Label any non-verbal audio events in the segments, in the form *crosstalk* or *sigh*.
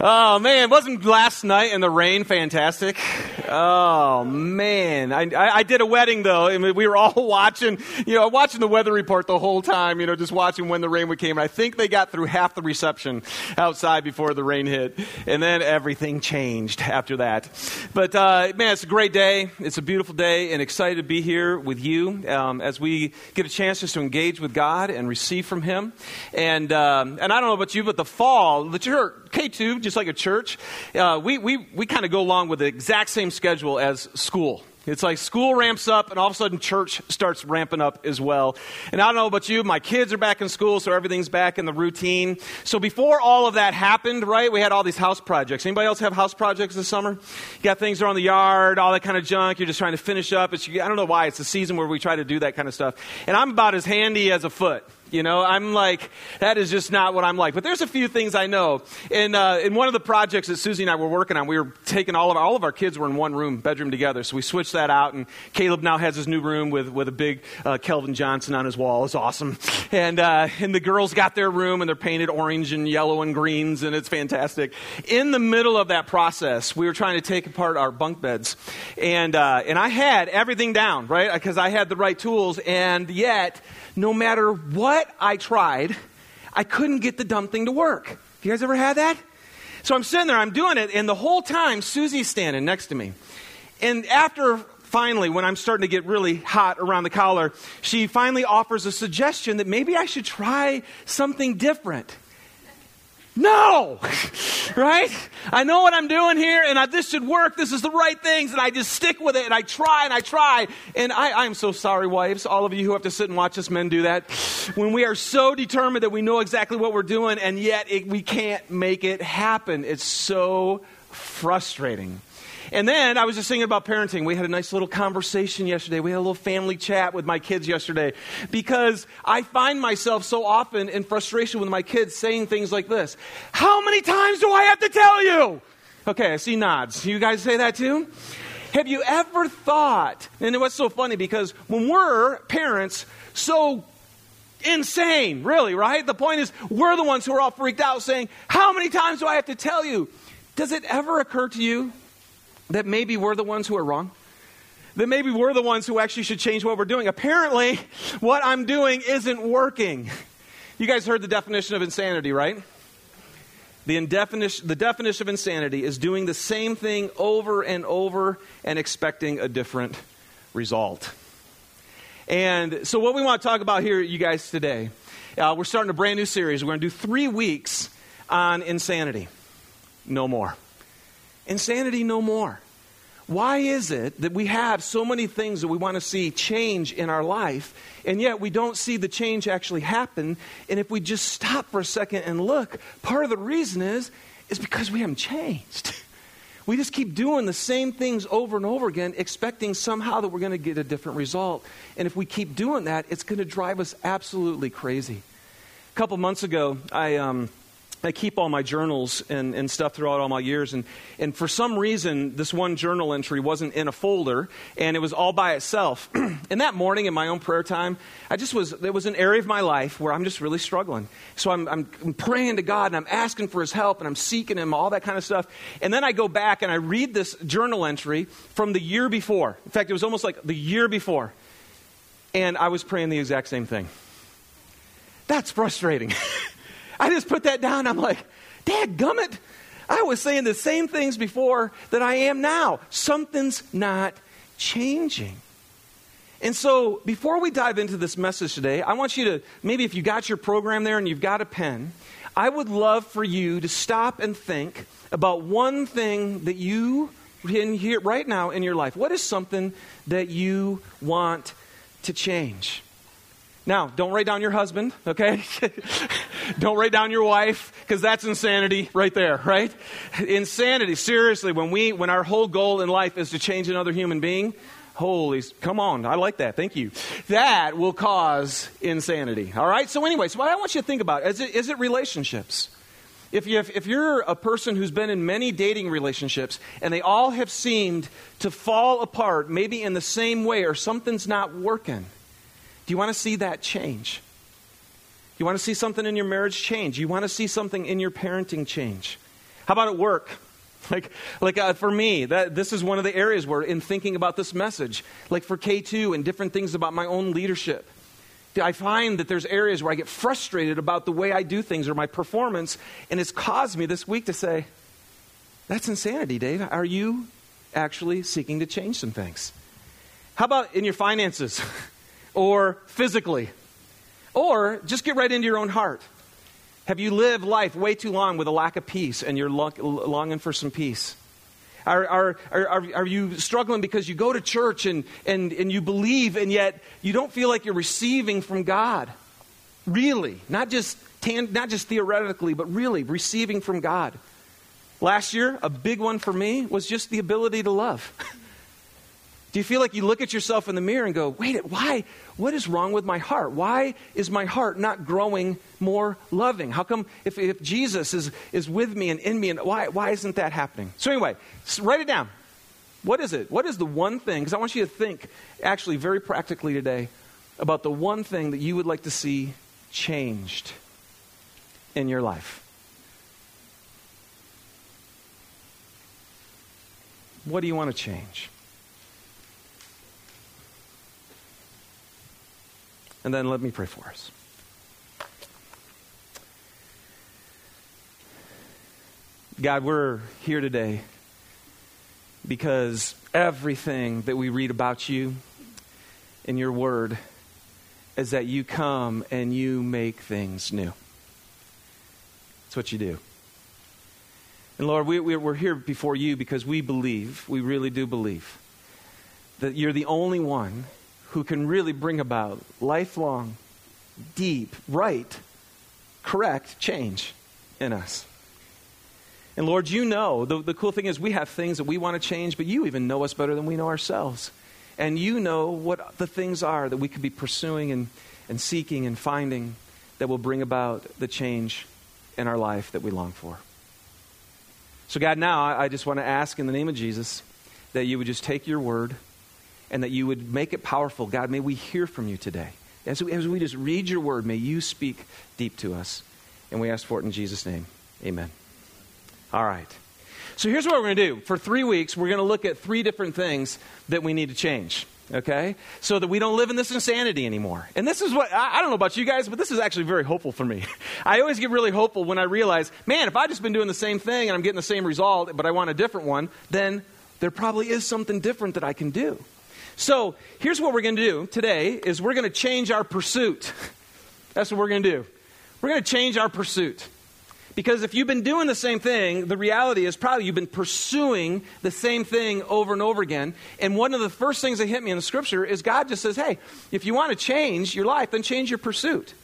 Oh man, wasn't last night in the rain fantastic? Oh man, I, I, I, did a wedding though. I mean, we were all *laughs* watching, you know, watching the weather report the whole time. You know, just watching when the rain would came. And I think they got through half the reception outside before the rain hit, and then everything changed after that. But uh, man, it's a great day. It's a beautiful day, and excited to be here with you um, as we get a chance just to engage with God and receive from Him. And um, and I don't know about you, but the fall, the church, K2, just like a church, uh, we, we, we kind of go along with the exact same schedule as school. It's like school ramps up, and all of a sudden, church starts ramping up as well. And I don't know about you, my kids are back in school, so everything's back in the routine. So before all of that happened, right, we had all these house projects. Anybody else have house projects this summer? You got things around the yard, all that kind of junk. You're just trying to finish up. It's, I don't know why. It's the season where we try to do that kind of stuff. And I'm about as handy as a foot. You know, I'm like, that is just not what I'm like. But there's a few things I know. In, uh, in one of the projects that Susie and I were working on, we were taking all of our, all of our kids were in one room, bedroom together. So we switched that out, and Caleb now has his new room with, with a big uh, Calvin Johnson on his wall. It's awesome. And, uh, and the girls got their room, and they're painted orange and yellow and greens, and it's fantastic. In the middle of that process, we were trying to take apart our bunk beds. And, uh, and I had everything down, right? Because I had the right tools, and yet, no matter what I tried, I couldn't get the dumb thing to work. You guys ever had that? So I'm sitting there, I'm doing it, and the whole time Susie's standing next to me. And after finally, when I'm starting to get really hot around the collar, she finally offers a suggestion that maybe I should try something different. No! *laughs* right? I know what I'm doing here, and I, this should work. This is the right things, and I just stick with it, and I try and I try. And I, I'm so sorry, wives, all of you who have to sit and watch us men do that. When we are so determined that we know exactly what we're doing, and yet it, we can't make it happen, it's so frustrating. And then I was just thinking about parenting. We had a nice little conversation yesterday. We had a little family chat with my kids yesterday because I find myself so often in frustration with my kids saying things like this How many times do I have to tell you? Okay, I see nods. You guys say that too? Have you ever thought, and it was so funny because when we're parents, so insane, really, right? The point is, we're the ones who are all freaked out saying, How many times do I have to tell you? Does it ever occur to you that maybe we're the ones who are wrong? That maybe we're the ones who actually should change what we're doing. Apparently, what I'm doing isn't working. You guys heard the definition of insanity, right? The, definition, the definition of insanity is doing the same thing over and over and expecting a different result. And so, what we want to talk about here, you guys, today, uh, we're starting a brand new series. We're going to do three weeks on insanity. No more. Insanity no more. Why is it that we have so many things that we want to see change in our life, and yet we don't see the change actually happen? And if we just stop for a second and look, part of the reason is, is because we haven't changed. *laughs* We just keep doing the same things over and over again, expecting somehow that we're going to get a different result. And if we keep doing that, it's going to drive us absolutely crazy. A couple months ago, I. Um, I keep all my journals and, and stuff throughout all my years. And, and for some reason, this one journal entry wasn't in a folder, and it was all by itself. *clears throat* and that morning in my own prayer time, I just was, there was an area of my life where I'm just really struggling. So I'm, I'm, I'm praying to God, and I'm asking for His help, and I'm seeking Him, all that kind of stuff. And then I go back and I read this journal entry from the year before. In fact, it was almost like the year before. And I was praying the exact same thing. That's frustrating. *laughs* I just put that down. I'm like, Dad gummit. I was saying the same things before that I am now. Something's not changing. And so, before we dive into this message today, I want you to maybe if you got your program there and you've got a pen, I would love for you to stop and think about one thing that you in here right now in your life. What is something that you want to change? Now, don't write down your husband, okay? *laughs* don't write down your wife, because that's insanity right there, right? Insanity, seriously, when we when our whole goal in life is to change another human being, holy come on, I like that, thank you. That will cause insanity. All right? So anyway, so what I want you to think about is it, is it relationships? If, you if you're a person who's been in many dating relationships and they all have seemed to fall apart, maybe in the same way, or something's not working, do you want to see that change? You want to see something in your marriage change? You want to see something in your parenting change? How about at work? *laughs* Like, like uh, for me, that, this is one of the areas where, in thinking about this message, like for K2 and different things about my own leadership, I find that there's areas where I get frustrated about the way I do things or my performance, and it's caused me this week to say, That's insanity, Dave. Are you actually seeking to change some things? How about in your finances *laughs* or physically? Or just get right into your own heart. Have you lived life way too long with a lack of peace and you're longing for some peace? Are, are, are, are, you struggling because you go to church and, and, and you believe and yet you don't feel like you're receiving from God? Really. Not just, tan, not just theoretically, but really receiving from God. Last year, a big one for me was just the ability to love. *laughs* Do you feel like you look at yourself in the mirror and go, wait, why? What is wrong with my heart? Why is my heart not growing more loving? How come if, if Jesus is, is with me and in me, and why, why isn't that happening? So, anyway, write it down. What is it? What is the one thing? Because I want you to think actually very practically today about the one thing that you would like to see changed in your life. What do you want to change? And then let me pray for us. God, we're here today because everything that we read about you in your word is that you come and you make things new. That's what you do. And Lord, we, we're here before you because we believe, we really do believe, that you're the only one who can really bring about lifelong, deep, right, correct change in us. And Lord, you know, the, the cool thing is we have things that we want to change, but you even know us better than we know ourselves. And you know what the things are that we could be pursuing and, and seeking and finding that will bring about the change in our life that we long for. So, God, now I just want to ask in the name of Jesus that you would just take your word and that you would make it powerful. God, may we hear from you today. As we, as we just read your word, may you speak deep to us. And we ask for it in Jesus' name. Amen. All right. So here's what we're going to do. For three weeks, we're going to look at three different things that we need to change. Okay? So that we don't live in this insanity anymore. And this is what, I, I don't know about you guys, but this is actually very hopeful for me. *laughs* I always get really hopeful when I realize, man, if I've just been doing the same thing and I'm getting the same result, but I want a different one, then there probably is something different that I can do. So here's what we're going to do today is we're going to change our pursuit. That's what we're going to do. We're going to change our pursuit. Because if you've been doing the same thing, the reality is probably you've been pursuing the same thing over and over again. And one of the first things that hit me in the scripture is God just says, hey, if you want to change your life, then change your pursuit.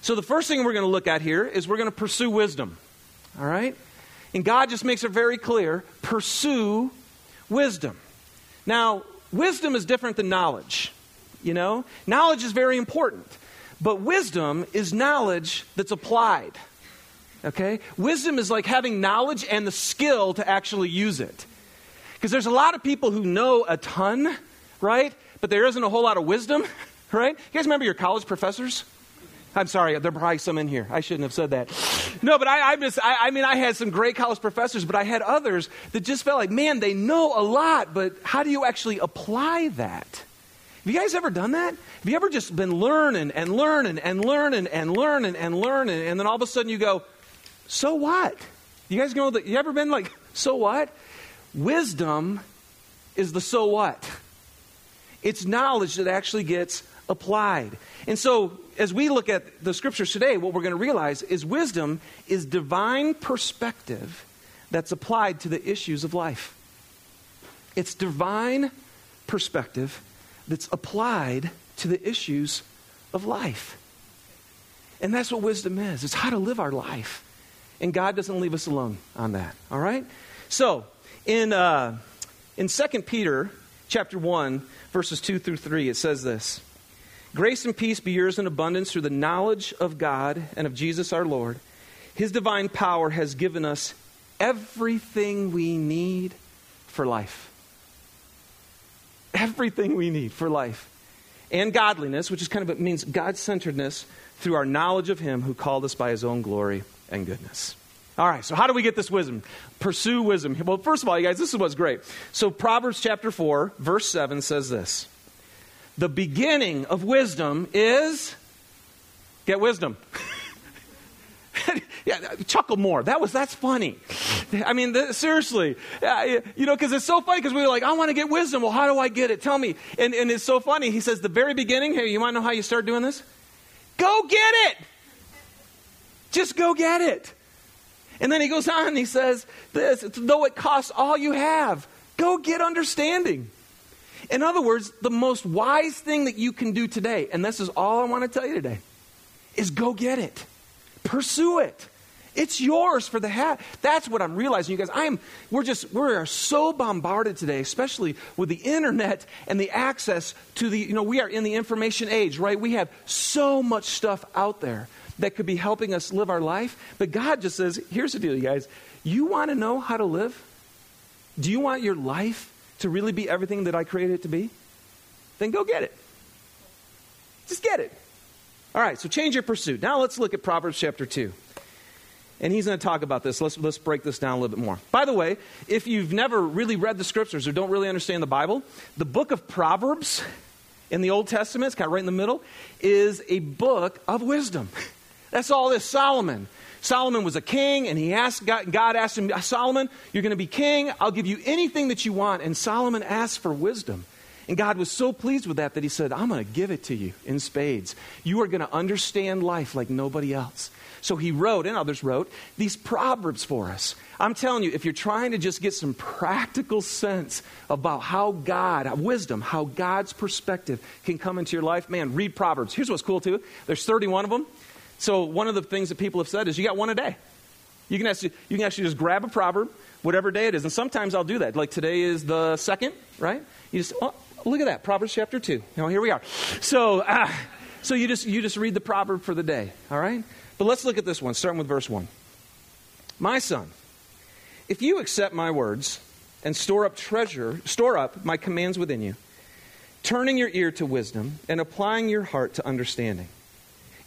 So the first thing we're going to look at here is we're going to pursue wisdom. All right? And God just makes it very clear pursue wisdom. Now, wisdom is different than knowledge. You know, knowledge is very important, but wisdom is knowledge that's applied. Okay? Wisdom is like having knowledge and the skill to actually use it. Because there's a lot of people who know a ton, right? But there isn't a whole lot of wisdom, *laughs* right? You guys remember your college professors? I'm sorry, there are probably some in here. I shouldn't have said that. No, but I, I just, I, I, mean, I had some great college professors, but I had others that just felt like, man, they know a lot, but how do you actually apply that? Have you guys ever done that? Have you ever just been learning and learning and learning and learning and learning, and then all of a sudden you go, so what? You guys know that? You ever been like, so what? Wisdom is the so what. It's knowledge that actually gets applied. And so, as we look at the scriptures today, what we're going to realize is wisdom is divine perspective that's applied to the issues of life. It's divine perspective that's applied to the issues of life. And that's what wisdom is it's how to live our life. And God doesn't leave us alone on that. All right? So, in, uh, in 2 Peter chapter 1, verses 2 through 3, it says this. Grace and peace be yours in abundance through the knowledge of God and of Jesus our Lord. His divine power has given us everything we need for life. Everything we need for life. And godliness, which is kind of it means God centeredness through our knowledge of Him who called us by His own glory and goodness. All right, so how do we get this wisdom? Pursue wisdom. Well, first of all, you guys, this is what's great. So, Proverbs chapter 4, verse 7 says this The beginning of wisdom is get wisdom. *laughs* yeah, chuckle more. That was that's funny. I mean, th- seriously, uh, you know, because it's so funny because we were like, I want to get wisdom. Well, how do I get it? Tell me. And, and it's so funny. He says the very beginning. Hey, you want to know how you start doing this? Go get it. Just go get it. And then he goes on and he says this though it costs all you have, go get understanding. In other words, the most wise thing that you can do today, and this is all I want to tell you today, is go get it. Pursue it. It's yours for the hat. That's what I'm realizing, you guys. I am. We're just. We're so bombarded today, especially with the internet and the access to the. You know, we are in the information age, right? We have so much stuff out there that could be helping us live our life. But God just says, here's the deal, you guys. You want to know how to live? Do you want your life to really be everything that I created it to be? Then go get it. Just get it. All right, so change your pursuit. Now let's look at Proverbs chapter 2. And he's going to talk about this. Let's, let's break this down a little bit more. By the way, if you've never really read the scriptures or don't really understand the Bible, the book of Proverbs in the Old Testament, it's kind of right in the middle, is a book of wisdom. *laughs* That's all this Solomon. Solomon was a king, and he asked God, God asked him, Solomon, you're going to be king. I'll give you anything that you want. And Solomon asked for wisdom. And God was so pleased with that that he said, I'm going to give it to you in spades. You are going to understand life like nobody else. So he wrote, and others wrote, these proverbs for us. I'm telling you, if you're trying to just get some practical sense about how God, wisdom, how God's perspective can come into your life, man, read Proverbs. Here's what's cool, too. There's 31 of them. So one of the things that people have said is you got one a day. You can actually, you can actually just grab a proverb, whatever day it is. And sometimes I'll do that. Like today is the second, right? You just, oh, look at that, Proverbs chapter 2. Now, here we are. So, uh, so you, just, you just read the proverb for the day, all right? But let's look at this one, starting with verse 1. My son, if you accept my words and store up treasure, store up my commands within you, turning your ear to wisdom and applying your heart to understanding –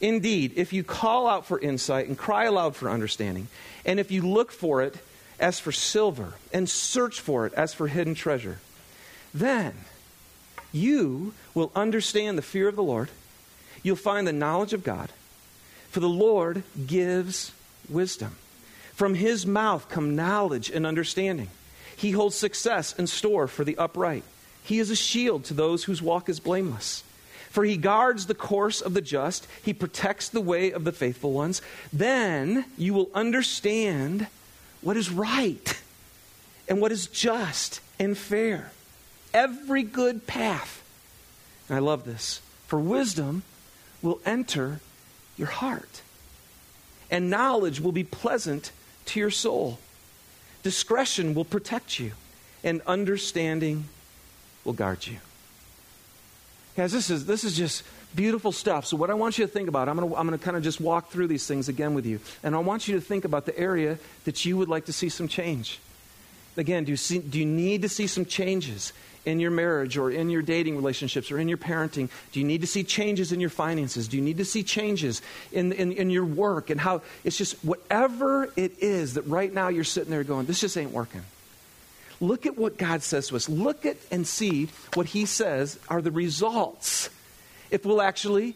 Indeed, if you call out for insight and cry aloud for understanding, and if you look for it as for silver and search for it as for hidden treasure, then you will understand the fear of the Lord. You'll find the knowledge of God. For the Lord gives wisdom. From his mouth come knowledge and understanding. He holds success in store for the upright. He is a shield to those whose walk is blameless. For he guards the course of the just, he protects the way of the faithful ones. Then you will understand what is right and what is just and fair. Every good path. And I love this. For wisdom will enter your heart, and knowledge will be pleasant to your soul. Discretion will protect you, and understanding will guard you. Guys, this is, this is just beautiful stuff. So, what I want you to think about, I'm going to I'm going to kind of just walk through these things again with you. And I want you to think about the area that you would like to see some change. Again, do you, see, do you need to see some changes in your marriage or in your dating relationships or in your parenting? Do you need to see changes in your finances? Do you need to see changes in, in, in your work and how it's just whatever it is that right now you're sitting there going, this just ain't working? Look at what God says to us. Look at and see what He says are the results if we'll actually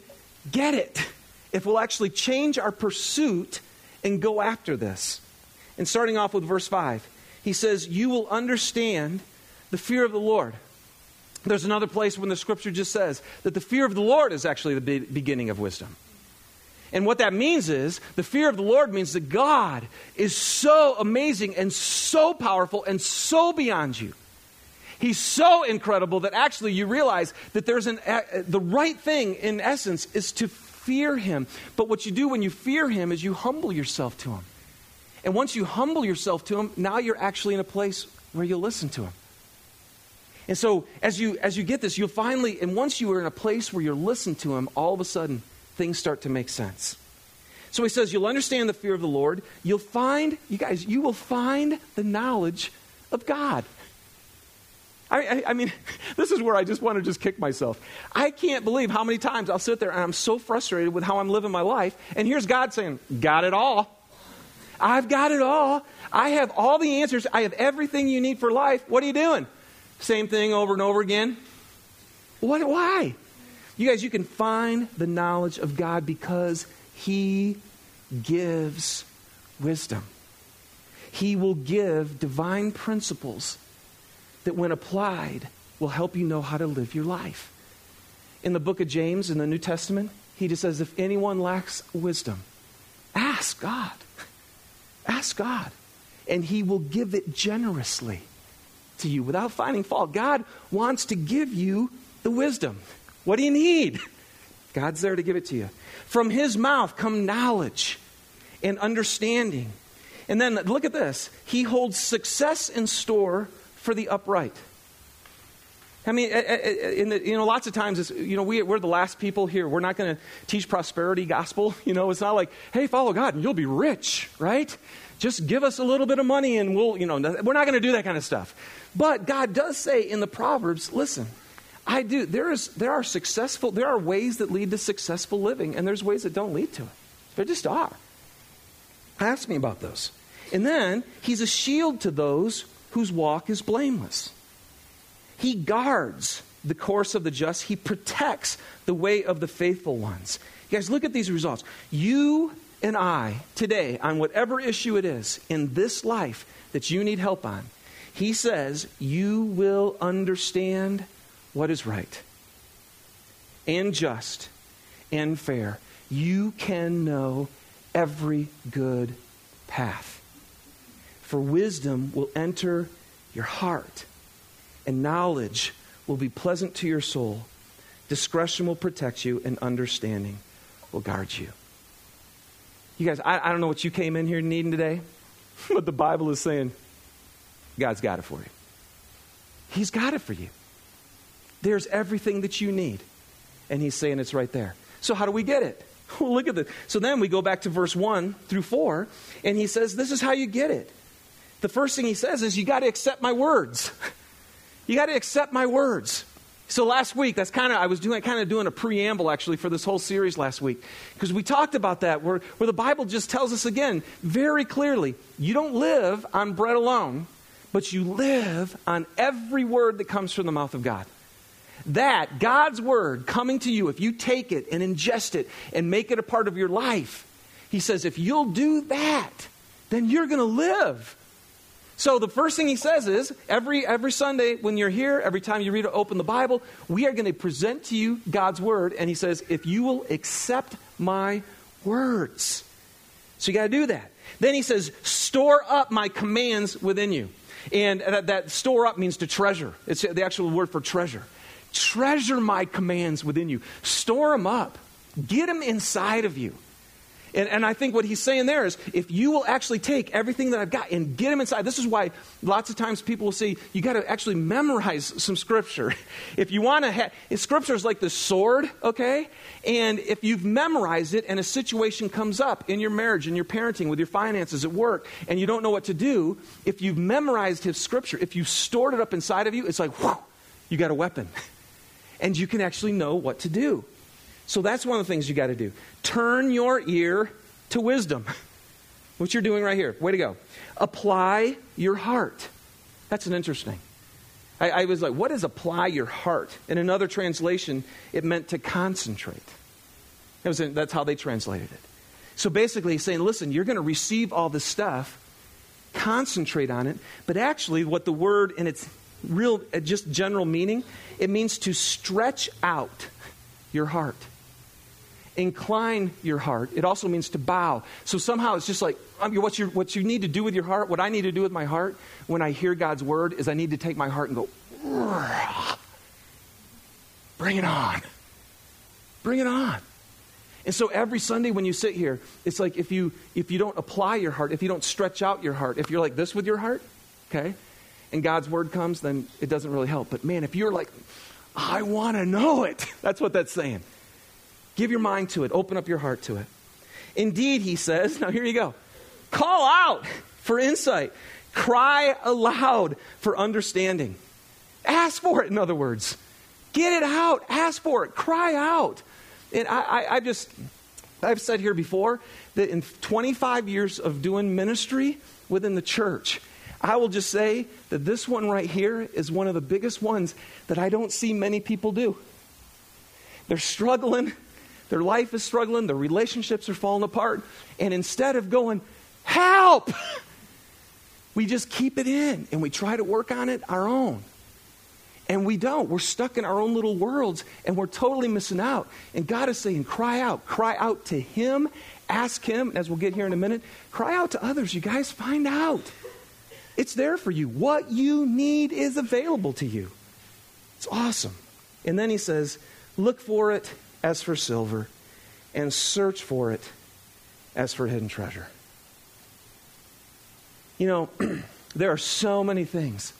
get it, if we'll actually change our pursuit and go after this. And starting off with verse 5, he says, You will understand the fear of the Lord. There's another place when the scripture just says that the fear of the Lord is actually the beginning of wisdom. And what that means is the fear of the Lord means that God is so amazing and so powerful and so beyond you. He's so incredible that actually you realize that there's an uh, the right thing in essence is to fear him. But what you do when you fear him is you humble yourself to him. And once you humble yourself to him, now you're actually in a place where you listen to him. And so as you as you get this, you'll finally and once you are in a place where you're listening to him, all of a sudden things start to make sense. So he says, You'll understand the fear of the Lord. You'll find, you guys, you will find the knowledge of God. I, I, I, mean, *laughs* this is where I just want to just kick myself. I can't believe how many times I'll sit there and I'm so frustrated with how I'm living my life, and here's God saying, Got it all. I've got it all. I have all the answers. I have everything you need for life. What are you doing? Same thing over and over again. What, why? You guys, you can find the knowledge of God because He gives wisdom. He will give divine principles that, when applied, will help you know how to live your life. In the book of James in the New Testament, he just says, if anyone lacks wisdom, ask God. Ask God. And he will give it generously to you without finding fault. God wants to give you the wisdom. What do you need? God's there to give it to you. From his mouth come knowledge and understanding. And then look at this. He holds success in store for the upright. I mean, eh, eh, eh, in the, you know, lots of times, you know, we, we're the last people here. We're not going to teach prosperity gospel. *laughs* You know, it's not like, hey, follow God and you'll be rich, right? Just give us a little bit of money and we'll, you know, we're not going to do that kind of stuff. But God does say in the Proverbs, listen, I do. There is, there are successful, there are ways that lead to successful living, and there's ways that don't lead to it. There just are. Ask me about those. And then he's a shield to those whose walk is blameless. He guards the course of the just, He protects the way of the faithful ones. You guys, look at these results. You and I, today, on whatever issue it is in this life that you need help on, He says, you will understand what is right and just and fair. You can know every good path. For wisdom will enter your heart and knowledge will be pleasant to your soul. Discretion will protect you, and understanding will guard you. You guys, I, I don't know what you came in here needing today, *laughs* but the Bible is saying God's got it for you. He's got it for you. There's everything that you need. And He's saying it's right there. So, how do we get it? *laughs* Well, look at this. So then we go back to verse 1 through 4, and He says, This is how you get it. The first thing He says is, You got to accept my words. *laughs* You got to accept my words. So last week, that's kind of I was doing kind of doing a preamble actually for this whole series last week because we talked about that where where the Bible just tells us again very clearly, you don't live on bread alone, but you live on every word that comes from the mouth of God. That God's word coming to you, if you take it and ingest it and make it a part of your life, he says if you'll do that, then you're going to live. So the first thing he says is every every Sunday when you're here, every time you read or open the Bible, we are going to present to you God's word and he says if you will accept my words. So you got to do that. Then he says store up my commands within you. And that, that store up means to treasure. It's the actual word for treasure. Treasure my commands within you. Store them up. Get them inside of you. And, and, I think what he's saying there is if you will actually take everything that I've got and get them inside, this is why lots of times people will say you got to actually memorize some scripture. *laughs* If you want to have, scripture is like the sword, okay? And if you've memorized it and a situation comes up in your marriage, in your parenting, with your finances at work, and you don't know what to do, if you've memorized his scripture, if you've stored it up inside of you, it's like, whew, you got a weapon. *laughs* And you can actually know what to do. So that's one of the things you got to do. Turn your ear to wisdom. *laughs* What you're doing right here. Way to go. Apply your heart. That's an interesting. I, I was like, what is apply your heart? In another translation, it meant to concentrate. That was, that's how they translated it. So basically, saying, listen, you're going to receive all this stuff, concentrate on it, but actually, what the word in its real, uh, just general meaning, it means to stretch out your heart incline your heart. It also means to bow. So somehow it's just like mean, what, you what you need to do with your heart, what I need to do with my heart when I hear God's word is I need to take my heart and go, bring it on. Bring it on. And so every Sunday when you sit here, it's like if you if you don't apply your heart, if you don't stretch out your heart, if you're like this with your heart, okay, and God's word comes, then it doesn't really help. But man, if you're like, I want to know it, *laughs* that's what that's saying. Give your mind to it, open up your heart to it. Indeed, he says, *laughs* now here you go call out for insight, cry aloud for understanding. Ask for it, in other words. Get it out, ask for it, cry out. And I, I, I just, I've said here before that in 25 years of doing ministry within the church, I will just say that this one right here is one of the biggest ones that I don't see many people do. They're struggling, their life is struggling, their relationships are falling apart, and instead of going, help, *laughs* we just keep it in and we try to work on it our own. And we don't. We're stuck in our own little worlds and we're totally missing out. And God is saying, cry out. Cry out to Him. Ask Him, as we'll get here in a minute. Cry out to others. You guys find out. It's there for you. What you need is available to you. It's awesome. And then He says, look for it as for silver and search for it as for hidden treasure. You know, *clears throat* there are so many things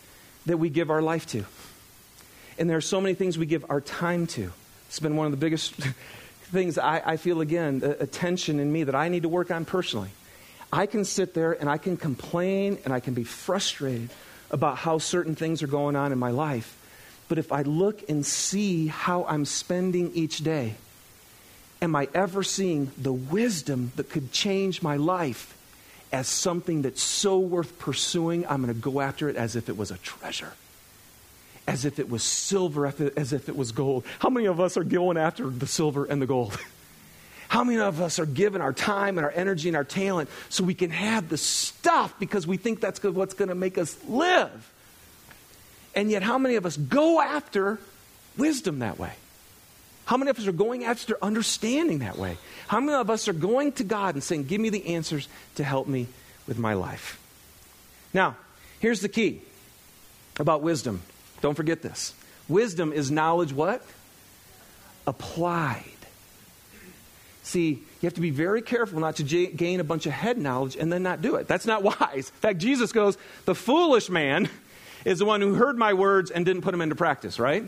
that we give our life to. And there are so many things we give our time to. It's been one of the biggest *laughs* things I, I feel, again, a, a tension in me that I need to work on personally. I can sit there and I can complain and I can be frustrated about how certain things are going on in my life. But if I look and see how I'm spending each day, am I ever seeing the wisdom that could change my life as something that's so worth pursuing? I'm going to go after it as if it was a treasure as if it was silver, as if it was gold. How many of us are going after the silver and the gold? *laughs* How many of us are given our time and our energy and our talent so we can have the stuff because we think that's what's going to make us live? And yet, how many of us go after wisdom that way? How many of us are going after understanding that way? How many of us are going to God and saying, Give me the answers to help me with my life? Now, here's the key about wisdom don't forget this. Wisdom is knowledge what? Applied. See, you have to be very careful not to j- gain a bunch of head knowledge and then not do it. That's not *laughs* wise. In fact, Jesus goes, The foolish man is the one who heard my words and didn't put them into practice, right?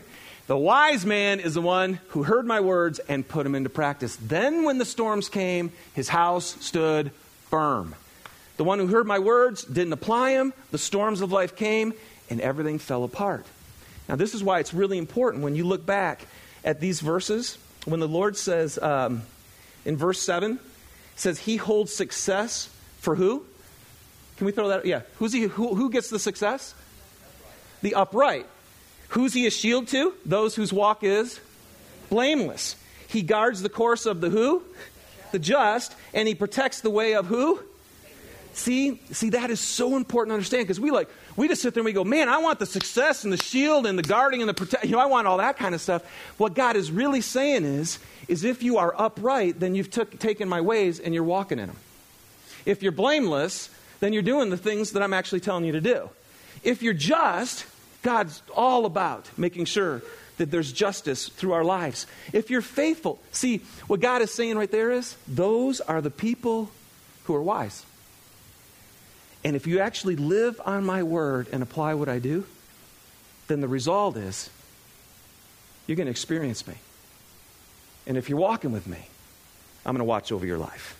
The wise man is the one who heard my words and put them into practice. Then, when the storms came, his house stood firm. The one who heard my words didn't apply them, the storms of life came, and everything fell apart. Now, this is why it's really important when you look back at these verses, when the Lord says um, in verse 7, says, He holds success for who? Can we throw that? Yeah. Who's he, who, who gets the success? The upright. Who's he a shield to? Those whose walk is blameless. He guards the course of the who? The just. And he protects the way of who? See, see, that is so important to understand because we like we just sit there and we go, man, I want the success and the shield and the guarding and the protect. *laughs* You know, I want all that kind of stuff. What God is really saying is, is if you are upright, then you've took, taken my ways and you're walking in them. If you're blameless, then you're doing the things that I'm actually telling you to do. If you're just, God's all about making sure that there's justice through our lives. If you're faithful, see, what God is saying right there is, those are the people who are wise. And if you actually live on my word and apply what I do, then the result is you're going to experience me. And if you're walking with me, I'm going to watch over your life.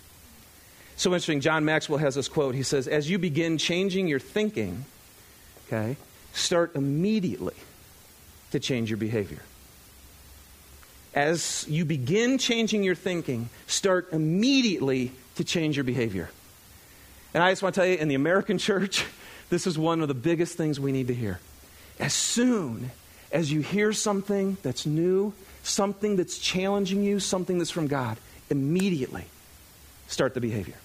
So interesting, John Maxwell has this quote. He says, As you begin changing your thinking, okay, start immediately to change your behavior. As you begin changing your thinking, start immediately to change your behavior. And I just want to tell you, in the American church, *laughs* this is one of the biggest things we need to hear. As soon as you hear something that's new, something that's challenging you, something that's from God, immediately start the behavior.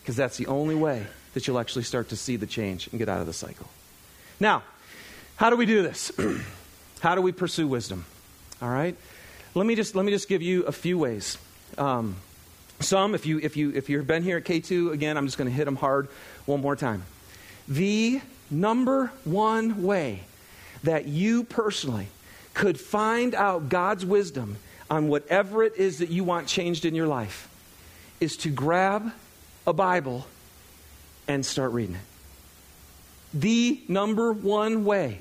Because that's the only way that you'll actually start to see the change and get out of the cycle. Now, how do we do this? *clears throat* how do we pursue wisdom? All right? Let me just, let me just give you a few ways. Um, some, if, you, if, you, if you've been here at K2, again, I'm just going to hit them hard one more time. The number one way that you personally could find out God's wisdom on whatever it is that you want changed in your life is to grab a Bible and start reading it. The number one way.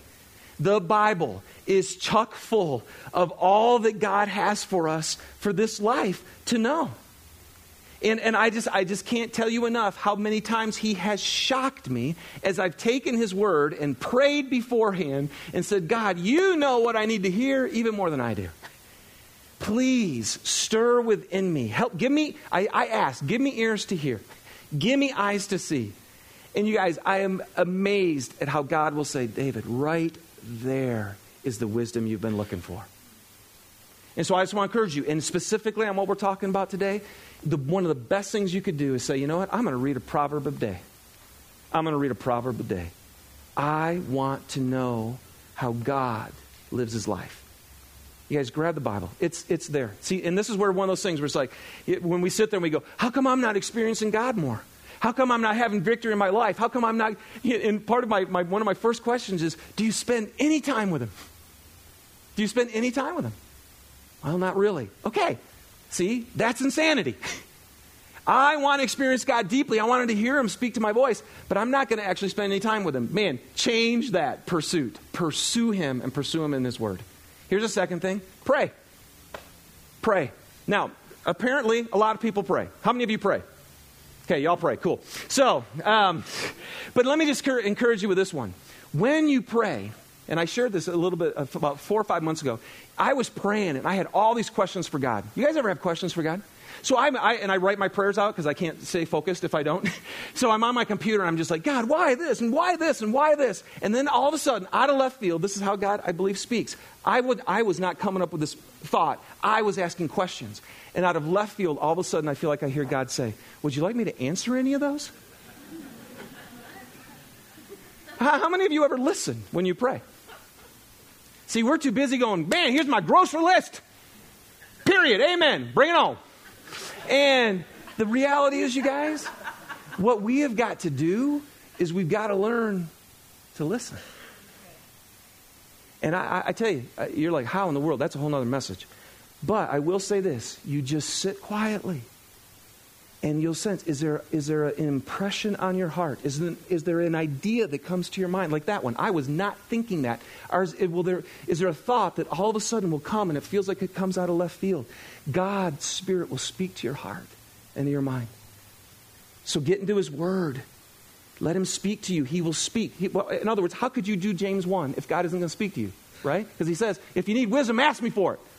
The Bible is chock full of all that God has for us for this life to know. And, and I, just, I just can't tell you enough how many times he has shocked me as I've taken his word and prayed beforehand and said, God, you know what I need to hear even more than I do. Please stir within me. Help, give me, I, I ask, give me ears to hear, give me eyes to see. And you guys, I am amazed at how God will say, David, right there is the wisdom you've been looking for. And so I just want to encourage you, and specifically on what we're talking about today, the, one of the best things you could do is say, you know what, I'm going to read a proverb a day. I'm going to read a proverb a day. I want to know how God lives his life. You guys grab the Bible. It's, it's there. See, and this is where one of those things where it's like, it, when we sit there and we go, how come I'm not experiencing God more? How come I'm not having victory in my life? How come I'm not? And part of my, my one of my first questions is, do you spend any time with Him? Do you spend any time with Him? Well, not really. Okay. See, that's insanity. I want to experience God deeply. I wanted to hear Him speak to my voice, but I'm not going to actually spend any time with Him. Man, change that pursuit. Pursue Him and pursue Him in His Word. Here's a second thing pray. Pray. Now, apparently, a lot of people pray. How many of you pray? Okay, y'all pray. Cool. So, um, but let me just encourage you with this one. When you pray, and I shared this a little bit about four or five months ago, I was praying and I had all these questions for God. You guys ever have questions for God? So I'm, I, and I write my prayers out because I can't stay focused if I don't. *laughs* so I'm on my computer and I'm just like, God, why this and why this and why this? And then all of a sudden, out of left field, this is how God, I believe, speaks. I, would, I was not coming up with this thought. I was asking questions. And out of left field, all of a sudden, I feel like I hear God say, Would you like me to answer any of those? *laughs* how, how many of you ever listen when you pray? See, we're too busy going, man, here's my grocery list. Period. Amen. Bring it on. And the reality is, you guys, what we have got to do is we've got to learn to listen. And I, I, tell you, you're like, how in the world? That's a whole other message. But I will say this you just sit quietly and you'll sense is there, is there an impression on your heart? Is there, is there an idea that comes to your mind? Like that one. I was not thinking that. Or is, will there, is there a thought that all of a sudden will come and it feels like it comes out of left field? God's Spirit will speak to your heart and to your mind. So get into His Word. Let Him speak to you. He will speak. He, well, in other words, how could you do James 1 if God isn't going to speak to you? Right? Because He says, if you need wisdom, ask me for it. *laughs*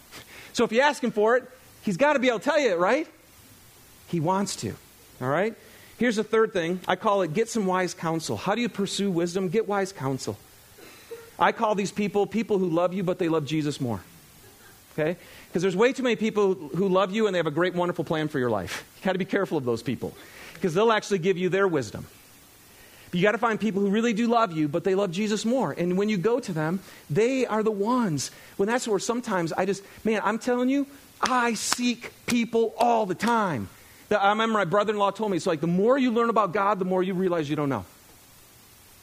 So if you ask Him for it, He's got to be able to tell you it, right? He wants to. All right? Here's the third thing. I call it get some wise counsel. How do you pursue wisdom? Get wise counsel. I call these people people who love you, but they love Jesus more. Okay? Because there's way too many people who love you and they have a great, wonderful plan for your life. You got to be careful of those people because they'll actually give you their wisdom. But you got to find people who really do love you, but they love Jesus more. And when you go to them, they are the ones. When that's where sometimes I just, man, I'm telling you, I seek people all the time I remember my brother in law told me, it's like the more you learn about God, the more you realize you don't know.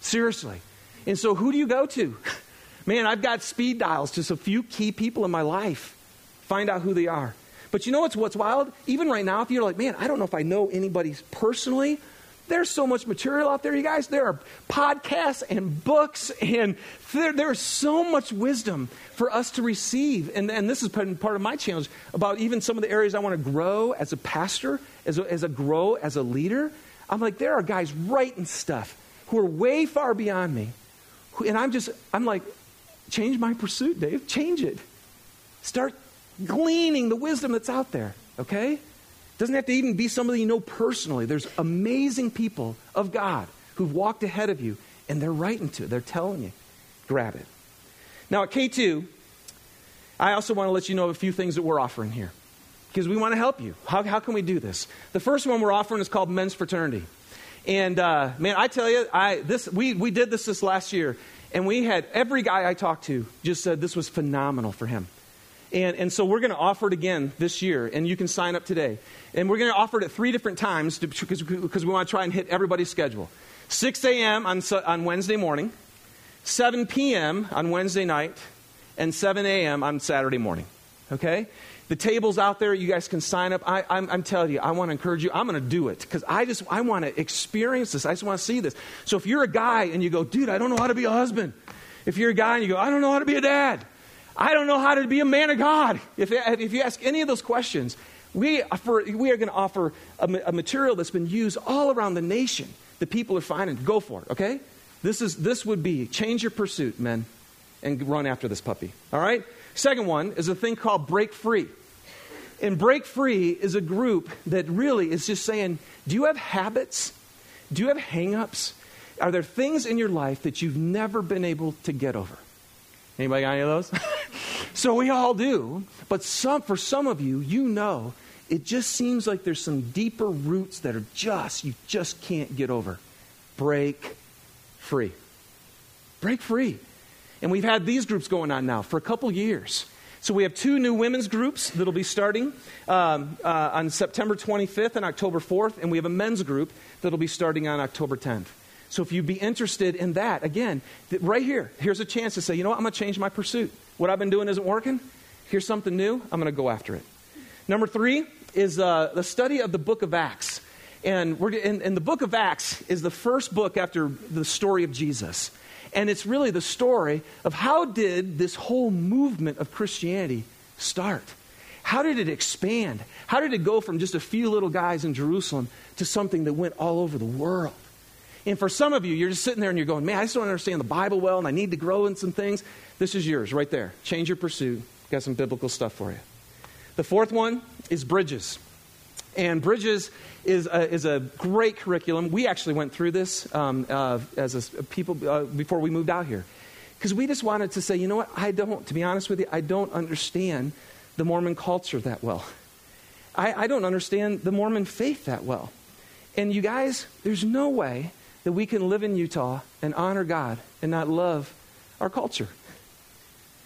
Seriously. And so who do you go to? *laughs* Man, I've got speed dials, just a few key people in my life. Find out who they are. But you know what's, what's wild? Even right now, if you're like, man, I don't know if I know anybody personally, there's so much material out there, you guys. There are podcasts and books, and there, there's so much wisdom for us to receive. And, and this is part of my challenge about even some of the areas I want to grow as a pastor, as a, as a grow as a leader. I'm like, there are guys writing stuff who are way far beyond me. Who, and I'm just, I'm like, change my pursuit, Dave. Change it. Start gleaning the wisdom that's out there, okay? Doesn't have to even be somebody you know personally. There's amazing people of God who've walked ahead of you, and they're writing to, they're telling you, grab it. Now at K2, I also want to let you know of a few things that we're offering here because we want to help you. How, how can we do this? The first one we're offering is called Men's Fraternity. And uh, man, I tell you, I, this, we, we did this this last year, and we had every guy I talked to just said this was phenomenal for him. And, and so we're going to offer it again this year, and you can sign up today. And we're going to offer it at three different times because we want to try and hit everybody's schedule 6 a.m. On, on Wednesday morning, 7 p.m. on Wednesday night, and 7 a.m. on Saturday morning. Okay? The table's out there. You guys can sign up. I, am telling you, I want to encourage you. I'm going to do it because I just I want to experience this. I just want to see this. So if you're a guy and you go, dude, I don't know how to be a husband. If you're a guy and you go, I don't know how to be a dad. I don't know how to be a man of God. If, if you ask any of those questions, we, offer, we are going to offer a, a, material that's been used all around the nation that people are finding. Go for it, okay? This, is, this would be change your pursuit, men, and run after this puppy, all right? Second one is a thing called break free. And Break Free is a group that really is just saying, do you have habits? Do you have hangups? Are there things in your life that you've never been able to get over? Anybody got any of those? *laughs* so we all do. But some, for some of you, you know, it just seems like there's some deeper roots that are just, you just can't get over. Break free. Break free. And we've had these groups going on now for a couple years. So we have two new women's groups that'll be starting um, uh, on September 25th and October 4th, and we have a men's group that'll be starting on October 10th. So if you'd be interested in that, again, th- right here, here's a chance to say, you know what, I'm going to change my pursuit. What I've been doing isn't working. Here's something new. I'm going to go after it. Number three is uh, the study of the book of Acts. And, we're, and, and the book of Acts is the first book after the story of Jesus. And it's really the story of how did this whole movement of Christianity start? How did it expand? How did it go from just a few little guys in Jerusalem to something that went all over the world? And for some of you, you're just sitting there and you're going, man, I just don't understand the Bible well and I need to grow in some things. This is yours right there. Change your pursuit. Got some biblical stuff for you. The fourth one is Bridges. And Bridges is a, is a great curriculum. We actually went through this um, uh, as a, people uh, before we moved out here. Because we just wanted to say, you know what? I don't, to be honest with you, I don't understand the Mormon culture that well. I, I don't understand the Mormon faith that well. And you guys, there's no way that we can live in Utah and honor God and not love our culture.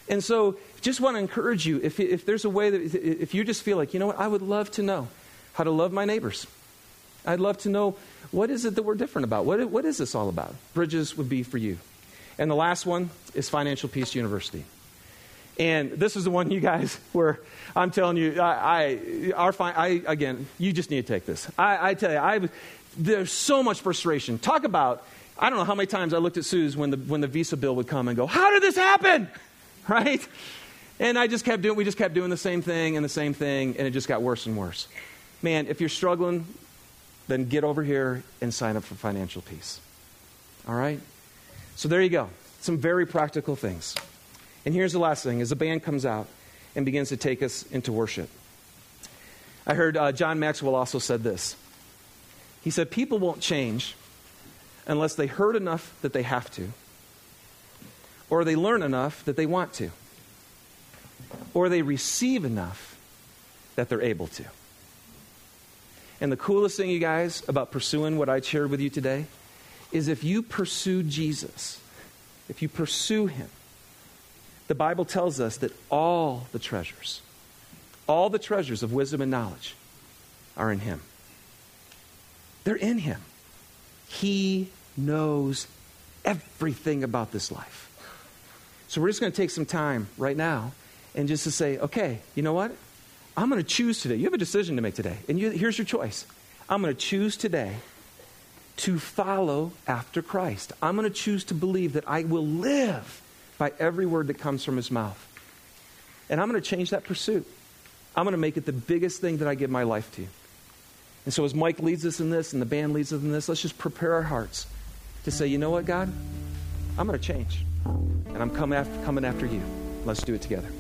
And so, just want to encourage you if, if there's a way that, if you just feel like, you know what, I would love to know how to love my neighbors. I'd love to know what is it that we're different about? What, what is this all about? Bridges would be for you. And the last one is Financial Peace University. And this is the one, you guys, *laughs* where I'm telling you, I, I, our, I again, you just need to take this. I, I tell you, I, there's so much frustration. Talk about, I don't know how many times I looked at Sue's when the, when the visa bill would come and go, how did this happen? *laughs* Right? And I just kept doing, we just kept doing the same thing and the same thing, and it just got worse and worse. Man, if you're struggling, then get over here and sign up for financial peace. All right? So there you go. Some very practical things. And here's the last thing as the band comes out and begins to take us into worship. I heard uh, John Maxwell also said this. He said, People won't change unless they heard enough that they have to, or they learn enough that they want to, or they receive enough that they're able to. And the coolest thing, you guys, about pursuing what I shared with you today is if you pursue Jesus, if you pursue Him, the Bible tells us that all the treasures, all the treasures of wisdom and knowledge are in Him. They're in Him. He knows everything about this life. So we're just going to take some time right now and just to say, okay, you know what? I'm going to choose today. You have a decision to make today. And you, here's your choice I'm going to choose today to follow after Christ. I'm going to choose to believe that I will live by every word that comes from his mouth. And I'm going to change that pursuit. I'm going to make it the biggest thing that I give my life to. And so, as Mike leads us in this and the band leads us in this, let's just prepare our hearts to say, you know what, God? I'm going to change. And I'm coming after, coming after you. Let's do it together.